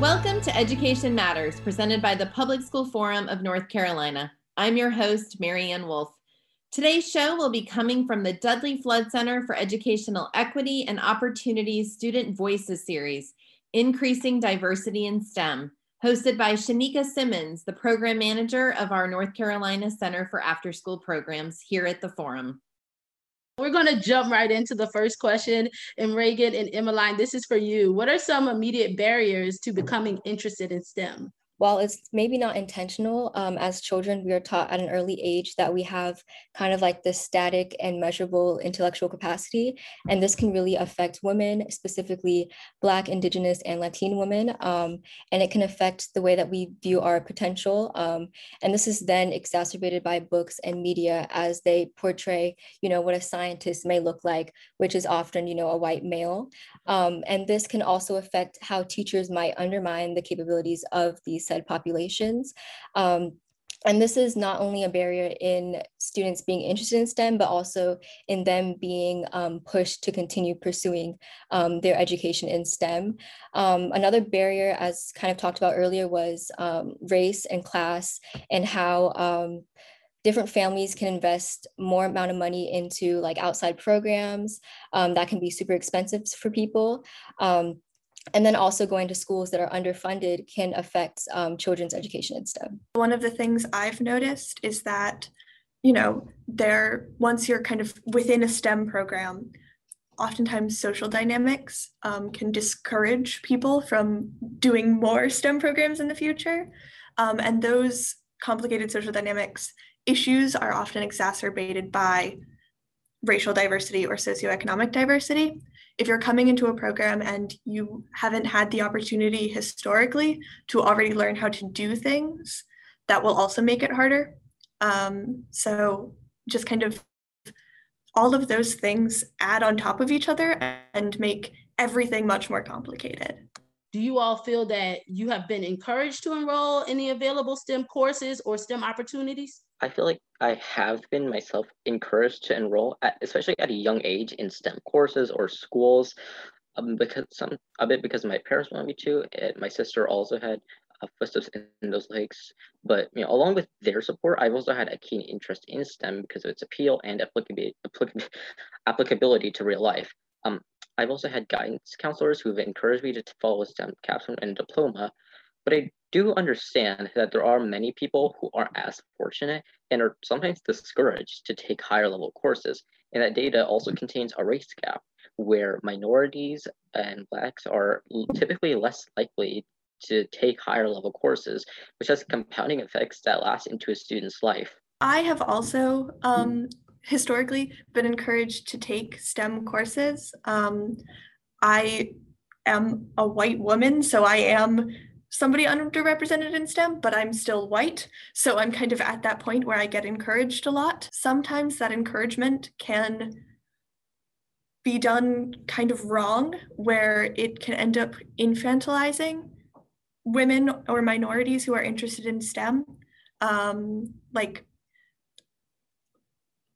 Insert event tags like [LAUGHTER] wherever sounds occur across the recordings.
Welcome to Education Matters, presented by the Public School Forum of North Carolina. I'm your host, Marianne Wolf. Today's show will be coming from the Dudley Flood Center for Educational Equity and Opportunities Student Voices series, Increasing Diversity in STEM, hosted by Shanika Simmons, the program manager of our North Carolina Center for After School Programs here at the Forum. We're going to jump right into the first question. And Reagan and Emmeline, this is for you. What are some immediate barriers to becoming interested in STEM? While it's maybe not intentional, um, as children, we are taught at an early age that we have kind of like this static and measurable intellectual capacity. And this can really affect women, specifically Black, Indigenous, and Latin women. Um, and it can affect the way that we view our potential. Um, and this is then exacerbated by books and media as they portray, you know, what a scientist may look like, which is often, you know, a white male. Um, and this can also affect how teachers might undermine the capabilities of these said populations. Um, and this is not only a barrier in students being interested in STEM, but also in them being um, pushed to continue pursuing um, their education in STEM. Um, another barrier, as kind of talked about earlier, was um, race and class and how um, different families can invest more amount of money into like outside programs um, that can be super expensive for people. Um, and then also going to schools that are underfunded can affect um, children's education in STEM. One of the things I've noticed is that, you know, there once you're kind of within a STEM program, oftentimes social dynamics um, can discourage people from doing more STEM programs in the future. Um, and those complicated social dynamics issues are often exacerbated by racial diversity or socioeconomic diversity if you're coming into a program and you haven't had the opportunity historically to already learn how to do things, that will also make it harder. Um, so just kind of all of those things add on top of each other and make everything much more complicated. Do you all feel that you have been encouraged to enroll in the available STEM courses or STEM opportunities? I feel like I have been myself encouraged to enroll, at, especially at a young age, in STEM courses or schools, um, because some a bit because my parents wanted me to. And my sister also had uh, footsteps in those legs, but you know, along with their support, I've also had a keen interest in STEM because of its appeal and applicability, applicability to real life. Um, I've also had guidance counselors who've encouraged me to follow a STEM capstone and diploma, but I do understand that there are many people who aren't as fortunate and are sometimes discouraged to take higher level courses. And that data also contains a race gap where minorities and Blacks are typically less likely to take higher level courses, which has compounding effects that last into a student's life. I have also um, historically been encouraged to take STEM courses. Um, I am a white woman, so I am somebody underrepresented in STEM, but I'm still white. So I'm kind of at that point where I get encouraged a lot. Sometimes that encouragement can be done kind of wrong, where it can end up infantilizing women or minorities who are interested in STEM. Um, like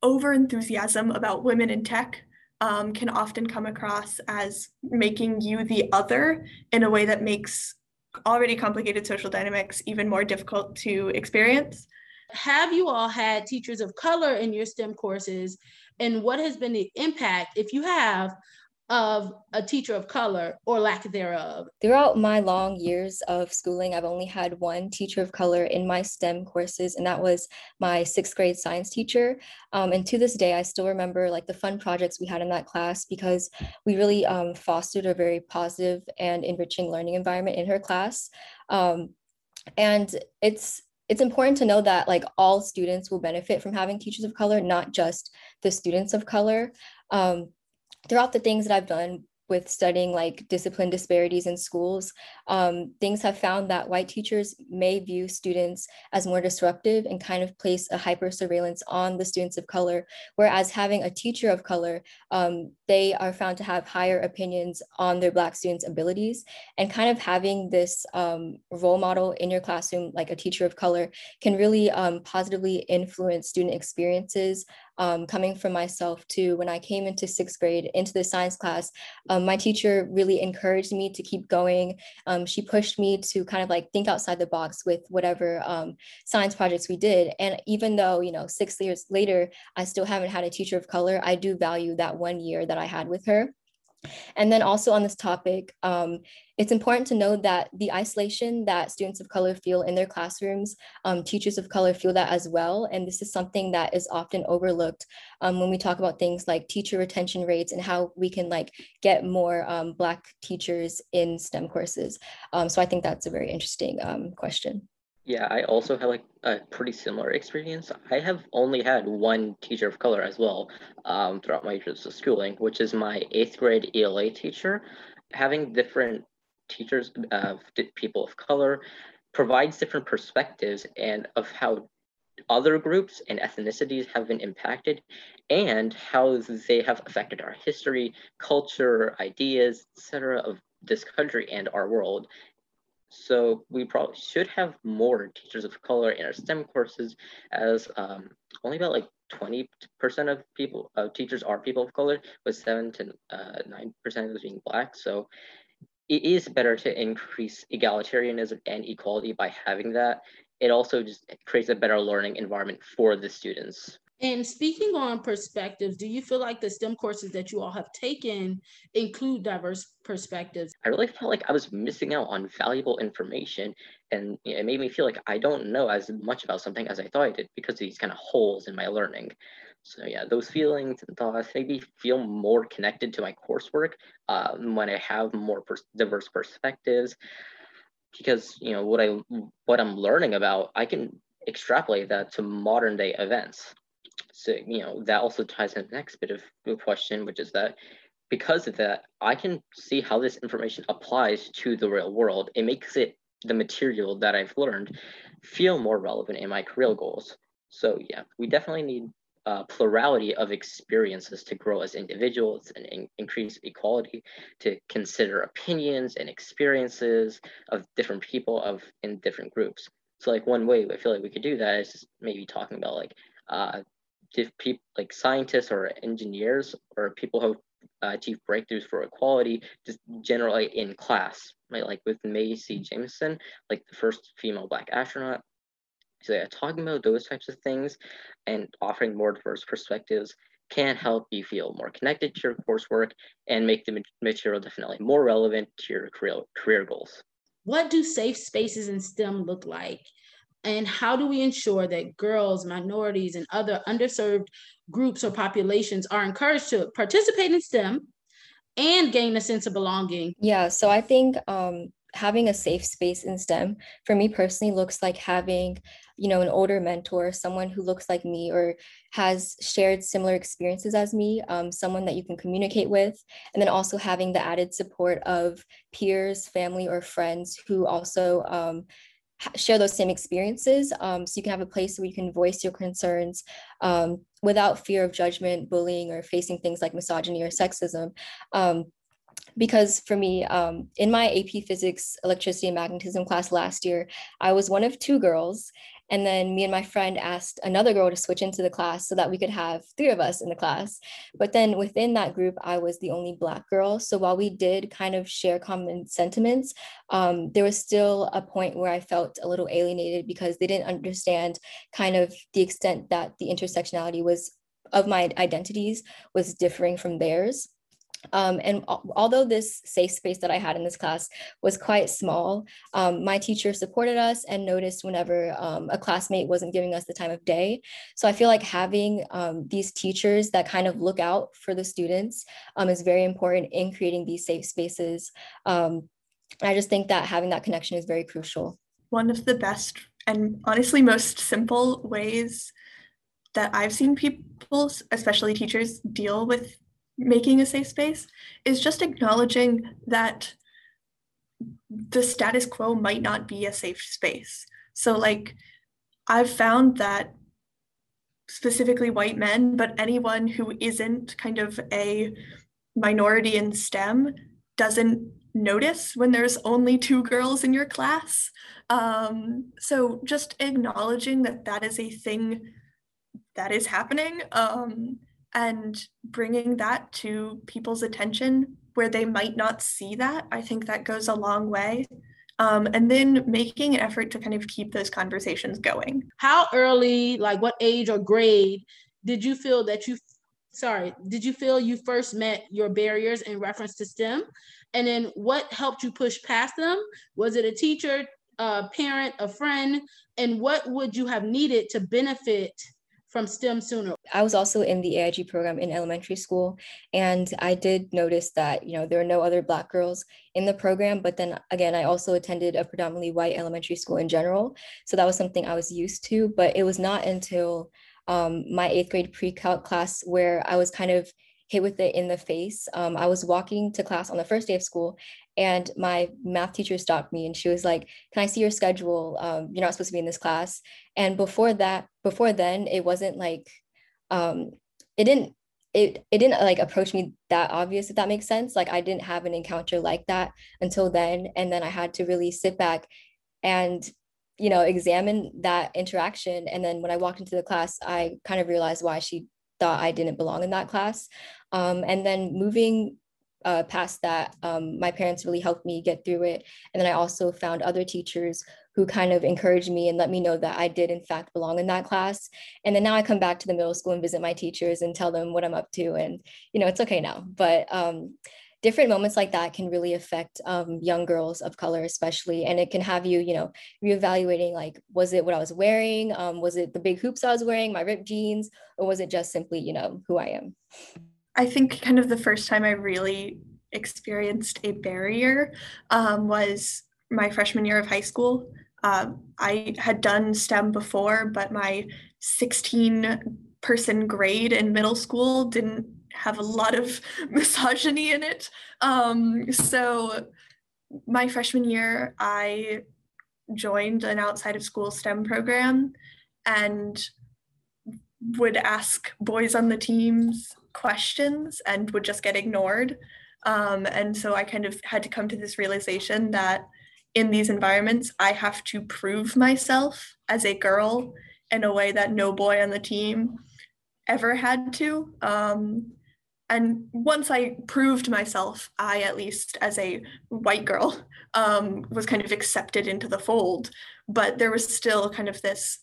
over enthusiasm about women in tech um, can often come across as making you the other in a way that makes already complicated social dynamics even more difficult to experience. Have you all had teachers of color in your STEM courses? And what has been the impact, if you have, of a teacher of color or lack thereof? Throughout my long years of schooling, I've only had one teacher of color in my STEM courses, and that was my sixth grade science teacher. Um, and to this day, I still remember like the fun projects we had in that class because we really um, fostered a very positive and enriching learning environment in her class. Um, and it's it's important to know that like all students will benefit from having teachers of color, not just the students of color. Um, throughout the things that I've done with studying like discipline disparities in schools, um, things have found that white teachers may view students as more disruptive and kind of place a hyper surveillance on the students of color. Whereas having a teacher of color, um, they are found to have higher opinions on their Black students' abilities. And kind of having this um, role model in your classroom, like a teacher of color, can really um, positively influence student experiences um, coming from myself too. When I came into sixth grade into the science class, um, my teacher really encouraged me to keep going. Um, she pushed me to kind of like think outside the box with whatever um, science projects we did. And even though, you know, six years later, I still haven't had a teacher of color, I do value that one year that I had with her. And then also on this topic, um, it's important to know that the isolation that students of color feel in their classrooms, um, teachers of color feel that as well. And this is something that is often overlooked um, when we talk about things like teacher retention rates and how we can like get more um, Black teachers in STEM courses. Um, so I think that's a very interesting um, question. Yeah, I also had like a pretty similar experience. I have only had one teacher of color as well um, throughout my years of schooling, which is my eighth grade ELA teacher. Having different teachers of people of color provides different perspectives and of how other groups and ethnicities have been impacted and how they have affected our history, culture, ideas, etc. of this country and our world. So we probably should have more teachers of color in our STEM courses as um, only about like 20% of people, uh, teachers are people of color with seven to 9% uh, of those being black. So it is better to increase egalitarianism and equality by having that. It also just creates a better learning environment for the students. And speaking on perspectives, do you feel like the STEM courses that you all have taken include diverse perspectives? I really felt like I was missing out on valuable information, and it made me feel like I don't know as much about something as I thought I did because of these kind of holes in my learning. So yeah, those feelings and thoughts made me feel more connected to my coursework um, when I have more pers- diverse perspectives. Because you know what I what I'm learning about, I can extrapolate that to modern day events so you know that also ties in the next bit of the question which is that because of that i can see how this information applies to the real world. It makes it the material that i've learned feel more relevant in my career goals. So yeah we definitely need a plurality of experiences to grow as individuals and in- increase equality to consider opinions and experiences of different people of in different groups. So like one way i feel like we could do that is maybe talking about like uh, if people like scientists or engineers or people who uh, achieve breakthroughs for equality just generally in class right like with Macy Jemison, like the first female black astronaut so yeah talking about those types of things and offering more diverse perspectives can help you feel more connected to your coursework and make the material definitely more relevant to your career, career goals. What do safe spaces in STEM look like? And how do we ensure that girls, minorities, and other underserved groups or populations are encouraged to participate in STEM and gain a sense of belonging? Yeah, so I think um, having a safe space in STEM for me personally looks like having, you know, an older mentor, someone who looks like me or has shared similar experiences as me, um, someone that you can communicate with, and then also having the added support of peers, family, or friends who also um, share those same experiences um, so you can have a place where you can voice your concerns um, without fear of judgment bullying or facing things like misogyny or sexism. Um, because for me um, in my ap physics electricity and magnetism class last year i was one of two girls and then me and my friend asked another girl to switch into the class so that we could have three of us in the class. But then within that group, I was the only Black girl. So while we did kind of share common sentiments, um, there was still a point where I felt a little alienated because they didn't understand kind of the extent that the intersectionality was of my identities was differing from theirs. Um, and although this safe space that I had in this class was quite small, um, my teacher supported us and noticed whenever um, a classmate wasn't giving us the time of day. So I feel like having um, these teachers that kind of look out for the students um, is very important in creating these safe spaces. Um, I just think that having that connection is very crucial. One of the best and honestly most simple ways that I've seen people, especially teachers, deal with making a safe space is just acknowledging that the status quo might not be a safe space. So, like, I've found that specifically white men, but anyone who isn't kind of a minority in STEM doesn't notice when there's only two girls in your class. Um, so, just acknowledging that that is a thing that is happening um, and bringing that to people's attention where they might not see that i think that goes a long way. Um, and then making an effort to kind of keep those conversations going. How early like what age or grade did you feel that you sorry did you feel you first met your barriers in reference to stem? And then what helped you push past them? Was it a teacher a parent a friend? And what would you have needed to benefit from STEM sooner? I was also in the AIG program in elementary school, and I did notice that you know there were no other Black girls in the program. But then again, I also attended a predominantly white elementary school in general, so that was something I was used to. But it was not until um, my eighth grade pre-calc class where I was kind of hit with it in the face. Um, I was walking to class on the first day of school, and my math teacher stopped me and she was like, "Can I see your schedule? Um, you're not supposed to be in this class." And before that, before then, it wasn't like, um, it didn't. It, it didn't like approach me that obvious if that makes sense like i didn't have an encounter like that until then and then i had to really sit back and you know examine that interaction and then when i walked into the class i kind of realized why she thought I didn't belong in that class. Um, and then moving uh, past that, um, my parents really helped me get through it. And then I also found other teachers who kind of encouraged me and let me know that I did, in fact, belong in that class. And then now I come back to the middle school and visit my teachers and tell them what I'm up to. And, you know, it's okay now. But um, different moments like that can really affect um, young girls of color especially and it can have you you know reevaluating like was it what i was wearing? Um, was it the big hoops i was wearing my ripped jeans or was it just simply you know who i am? I think kind of the first time i really experienced a barrier um, was my freshman year of high school. Uh, i had done stem before but my 16 person grade in middle school didn't have a lot of [LAUGHS] misogyny in it. Um, so my freshman year, I joined an outside of school STEM program and would ask boys on the teams questions and would just get ignored. Um, and so I kind of had to come to this realization that in these environments, I have to prove myself as a girl in a way that no boy on the team ever had to. Um, and once I proved myself, I at least as a white girl um, was kind of accepted into the fold. But there was still kind of this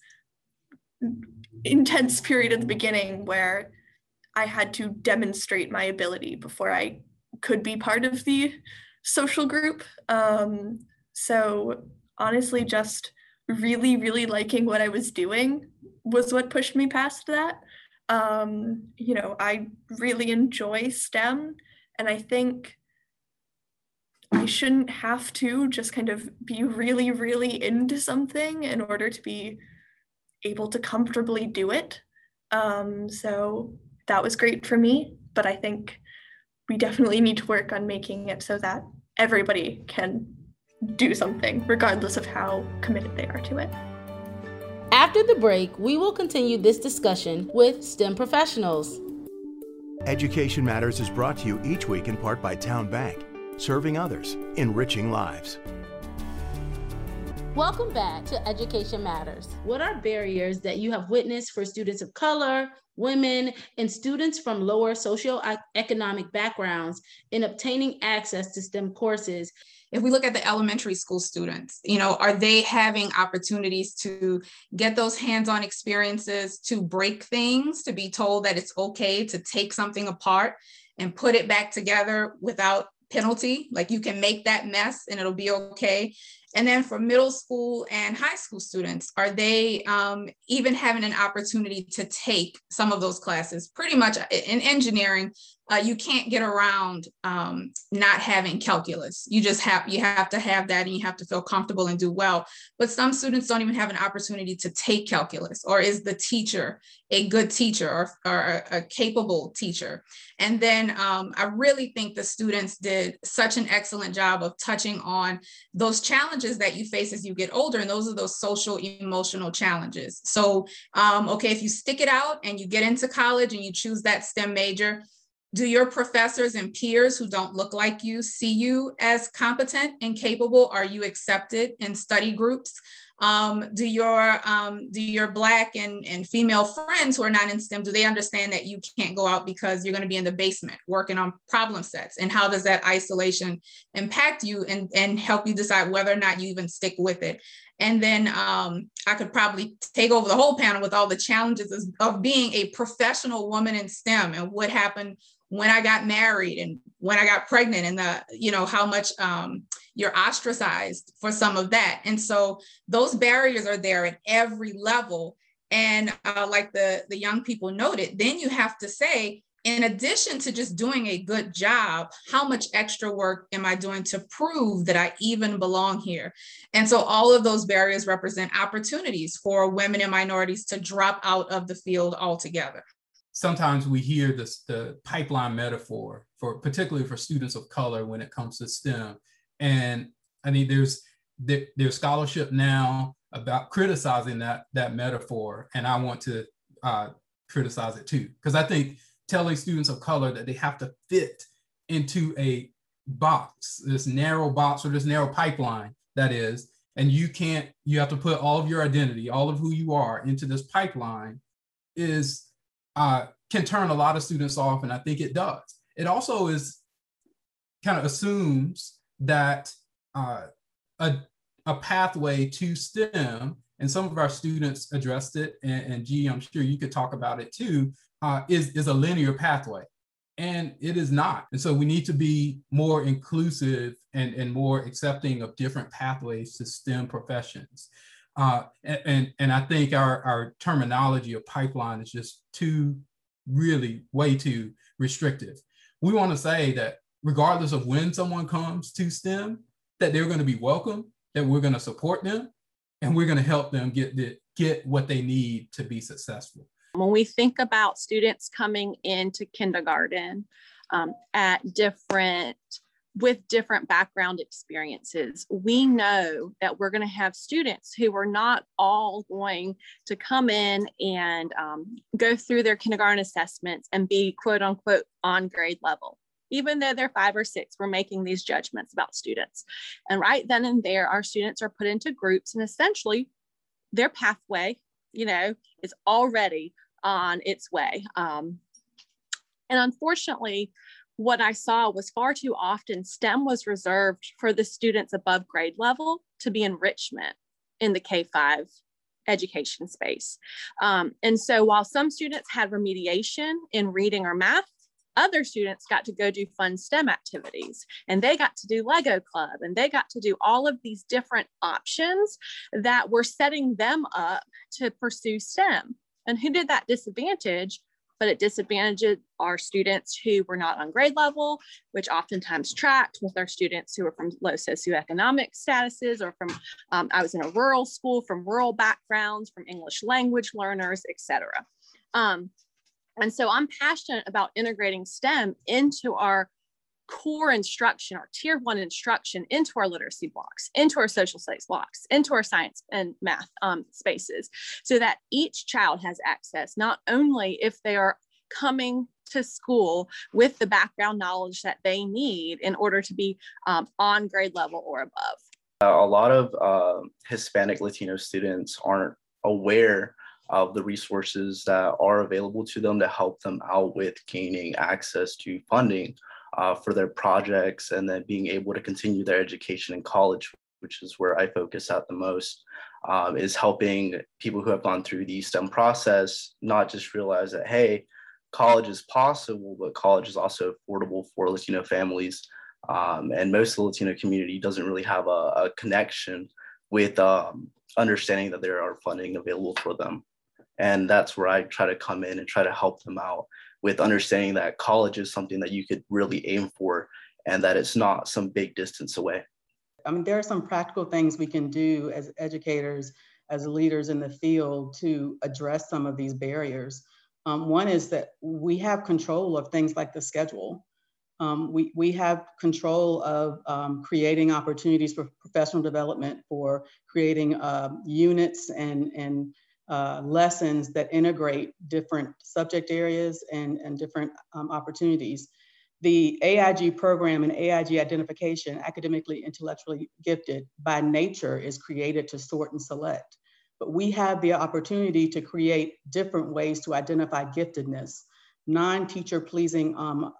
intense period at the beginning where I had to demonstrate my ability before I could be part of the social group. Um, so honestly, just really, really liking what I was doing was what pushed me past that. Um, you know, I really enjoy STEM, and I think I shouldn't have to just kind of be really, really into something in order to be able to comfortably do it. Um, so that was great for me, but I think we definitely need to work on making it so that everybody can do something, regardless of how committed they are to it. After the break, we will continue this discussion with STEM professionals. Education Matters is brought to you each week in part by Town Bank, serving others, enriching lives. Welcome back to Education Matters. What are barriers that you have witnessed for students of color, women, and students from lower socioeconomic backgrounds in obtaining access to STEM courses if we look at the elementary school students you know are they having opportunities to get those hands-on experiences to break things to be told that it's okay to take something apart and put it back together without penalty like you can make that mess and it'll be okay and then for middle school and high school students, are they um, even having an opportunity to take some of those classes? Pretty much in engineering, uh, you can't get around um, not having calculus. You just have you have to have that, and you have to feel comfortable and do well. But some students don't even have an opportunity to take calculus, or is the teacher a good teacher or, or a, a capable teacher? And then um, I really think the students did such an excellent job of touching on those challenges that you face as you get older, and those are those social emotional challenges. So, um, okay, if you stick it out and you get into college and you choose that STEM major do your professors and peers who don't look like you see you as competent and capable? Are you accepted in study groups? Um, do your um, do your black and, and female friends who are not in STEM, do they understand that you can't go out because you're going to be in the basement working on problem sets? And how does that isolation impact you and, and help you decide whether or not you even stick with it? And then um, I could probably take over the whole panel with all the challenges of being a professional woman in STEM and what happened when I got married and when I got pregnant and the, you know, how much um, you're ostracized for some of that. And so those barriers are there at every level. And uh, like the, the young people noted, then you have to say, in addition to just doing a good job, how much extra work am I doing to prove that I even belong here? And so all of those barriers represent opportunities for women and minorities to drop out of the field altogether. Sometimes we hear this the pipeline metaphor for particularly for students of color when it comes to STEM. And I mean there's there, there's scholarship now about criticizing that that metaphor. And I want to uh, criticize it too, because I think telling students of color that they have to fit into a box, this narrow box or this narrow pipeline that is, and you can't, you have to put all of your identity, all of who you are into this pipeline is, uh, can turn a lot of students off. And I think it does. It also is kind of assumes that uh, a, a pathway to STEM, and some of our students addressed it, and, and G, I'm sure you could talk about it too, uh, is, is a linear pathway. And it is not. And so we need to be more inclusive and, and more accepting of different pathways to STEM professions. Uh, and, and I think our, our terminology of pipeline is just too, really way too restrictive. We want to say that regardless of when someone comes to STEM, that they're going to be welcome, that we're going to support them, and we're going to help them get the, get what they need to be successful. When we think about students coming into kindergarten um, at different, with different background experiences, we know that we're going to have students who are not all going to come in and um, go through their kindergarten assessments and be quote unquote on grade level. Even though they're five or six, we're making these judgments about students. And right then and there, our students are put into groups and essentially their pathway you know, is already on its way. Um, and unfortunately, what I saw was far too often STEM was reserved for the students above grade level to be enrichment in the K 5 education space. Um, and so while some students had remediation in reading or math, other students got to go do fun STEM activities and they got to do Lego Club and they got to do all of these different options that were setting them up to pursue STEM. And who did that disadvantage? But it disadvantaged our students who were not on grade level, which oftentimes tracked with our students who were from low socioeconomic statuses or from, um, I was in a rural school, from rural backgrounds, from English language learners, etc. Um, and so I'm passionate about integrating STEM into our core instruction, our tier one instruction into our literacy blocks, into our social studies blocks, into our science and math um, spaces, so that each child has access, not only if they are coming to school with the background knowledge that they need in order to be um, on grade level or above. a lot of uh, Hispanic Latino students aren't aware of the resources that are available to them to help them out with gaining access to funding uh, for their projects and then being able to continue their education in college, which is where I focus at the most, um, is helping people who have gone through the STEM process not just realize that, hey, college is possible, but college is also affordable for Latino families. Um, and most of the Latino community doesn't really have a, a connection with um, understanding that there are funding available for them. And that's where I try to come in and try to help them out with understanding that college is something that you could really aim for and that it's not some big distance away. I mean, there are some practical things we can do as educators, as leaders in the field to address some of these barriers. Um, one is that we have control of things like the schedule. Um, we, we have control of um, creating opportunities for professional development, for creating uh, units and, and uh, lessons that integrate different subject areas and, and different um, opportunities. the AIG program and AIG identification, academically, intellectually gifted by nature is created to sort and select. But we have the opportunity to create different ways to identify giftedness. Non-teacher pleasing um,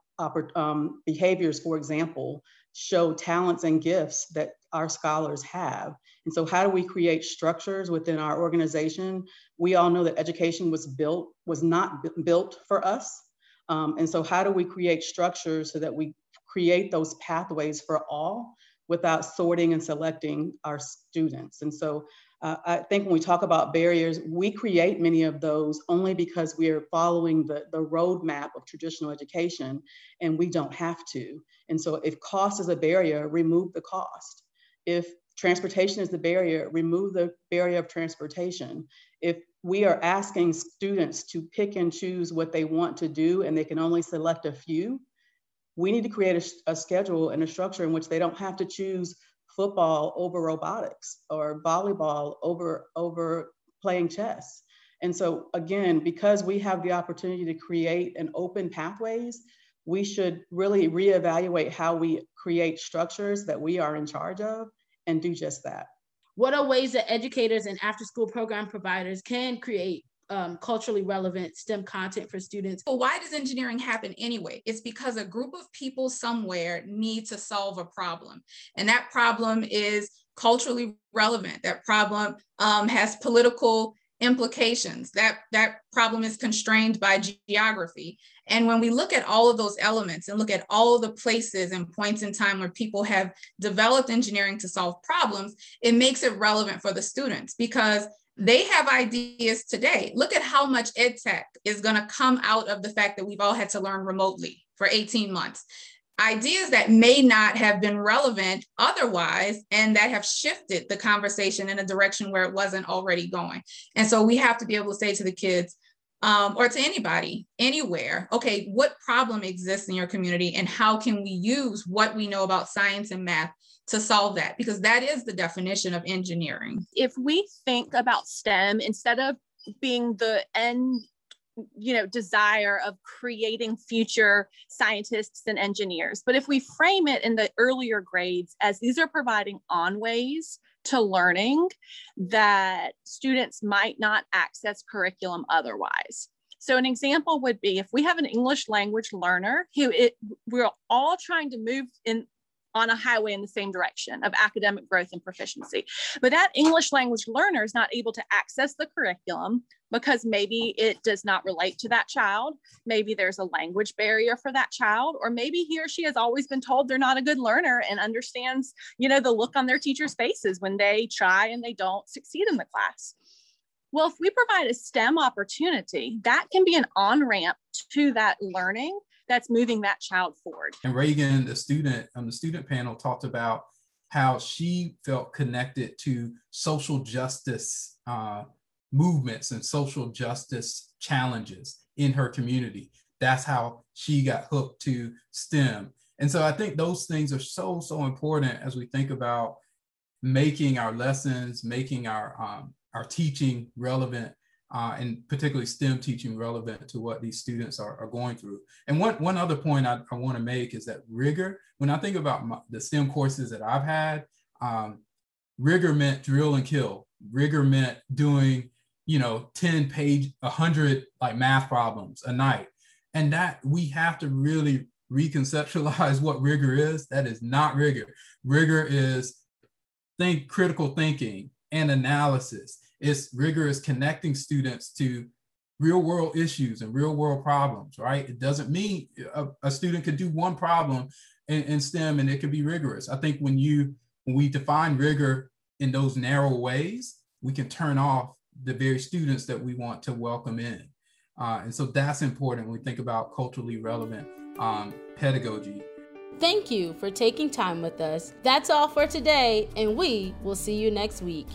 um, behaviors, for example, show talents and gifts that our scholars have. And so how do we create structures within our organization? We all know that education was built, was not built for us. Um, and so how do we create structures so that we create those pathways for all without sorting and selecting our students? And so uh, I think when we talk about barriers, we create many of those only because we are following the, the roadmap of traditional education and we don't have to. And so if cost is a barrier, remove the cost. If transportation is the barrier, remove the barrier of transportation. If we are asking students to pick and choose what they want to do and they can only select a few, we need to create a, a schedule and a structure in which they don't have to choose football over robotics or volleyball over, over playing chess. And so again, because we have the opportunity to create an open pathways, we should really reevaluate how we create structures that we are in charge of and do just that. What are ways that educators and after school program providers can create um, culturally relevant STEM content for students. Well, why does engineering happen anyway? It's because a group of people somewhere need to solve a problem. And that problem is culturally relevant. That problem um, has political implications. That, that problem is constrained by geography. And when we look at all of those elements and look at all the places and points in time where people have developed engineering to solve problems, it makes it relevant for the students because they have ideas today. Look at how much ed tech is going to come out of the fact that we've all had to learn remotely for 18 months ideas that may not have been relevant otherwise and that have shifted the conversation in a direction where it wasn't already going. And so we have to be able to say to the kids, um, or to anybody, anywhere, okay, what problem exists in your community and how can we use what we know about science and math to solve that? Because that is the definition of engineering. If we think about STEM instead of being the end you know desire of creating future scientists and engineers. But if we frame it in the earlier grades as these are providing on ways to learning that students might not access curriculum otherwise. So an example would be if we have an english language learner who it, we're all trying to move in on a highway in the same direction of academic growth and proficiency. But that English language learner is not able to access the curriculum because maybe it does not relate to that child. Maybe there's a language barrier for that child, or maybe he or she has always been told they're not a good learner and understands, you know, the look on their teacher's faces when they try and they don't succeed in the class. Well, if we provide a STEM opportunity, that can be an on ramp to that learning that's moving that child forward. And Reagan, the student on the student panel, talked about how she felt connected to social justice uh, movements and social justice challenges in her community. That's how she got hooked to STEM. And so I think those things are so, so important as we think about making our lessons, making our, um, our teaching relevant uh, and particularly STEM teaching relevant to what these students are, are going through. And one, one other point I, I want to make is that rigor, when I think about my, the STEM courses that I've had, um, rigor meant drill and kill. Rigor meant doing, you know, 10 page, 100 like math problems a night. And that we have to really reconceptualize [LAUGHS] what rigor is. That is not rigor. Rigor is think critical thinking and analysis it's rigorous connecting students to real world issues and real world problems, right? It doesn't mean a, a student could do one problem in, in, STEM and it could be rigorous. I think when you when we define rigor in those narrow ways, we can turn off the very students that we want to welcome in. Uh, and so that's important when we think about culturally relevant um, pedagogy. Thank you for taking time with us. That's all for today, and we will see you next week.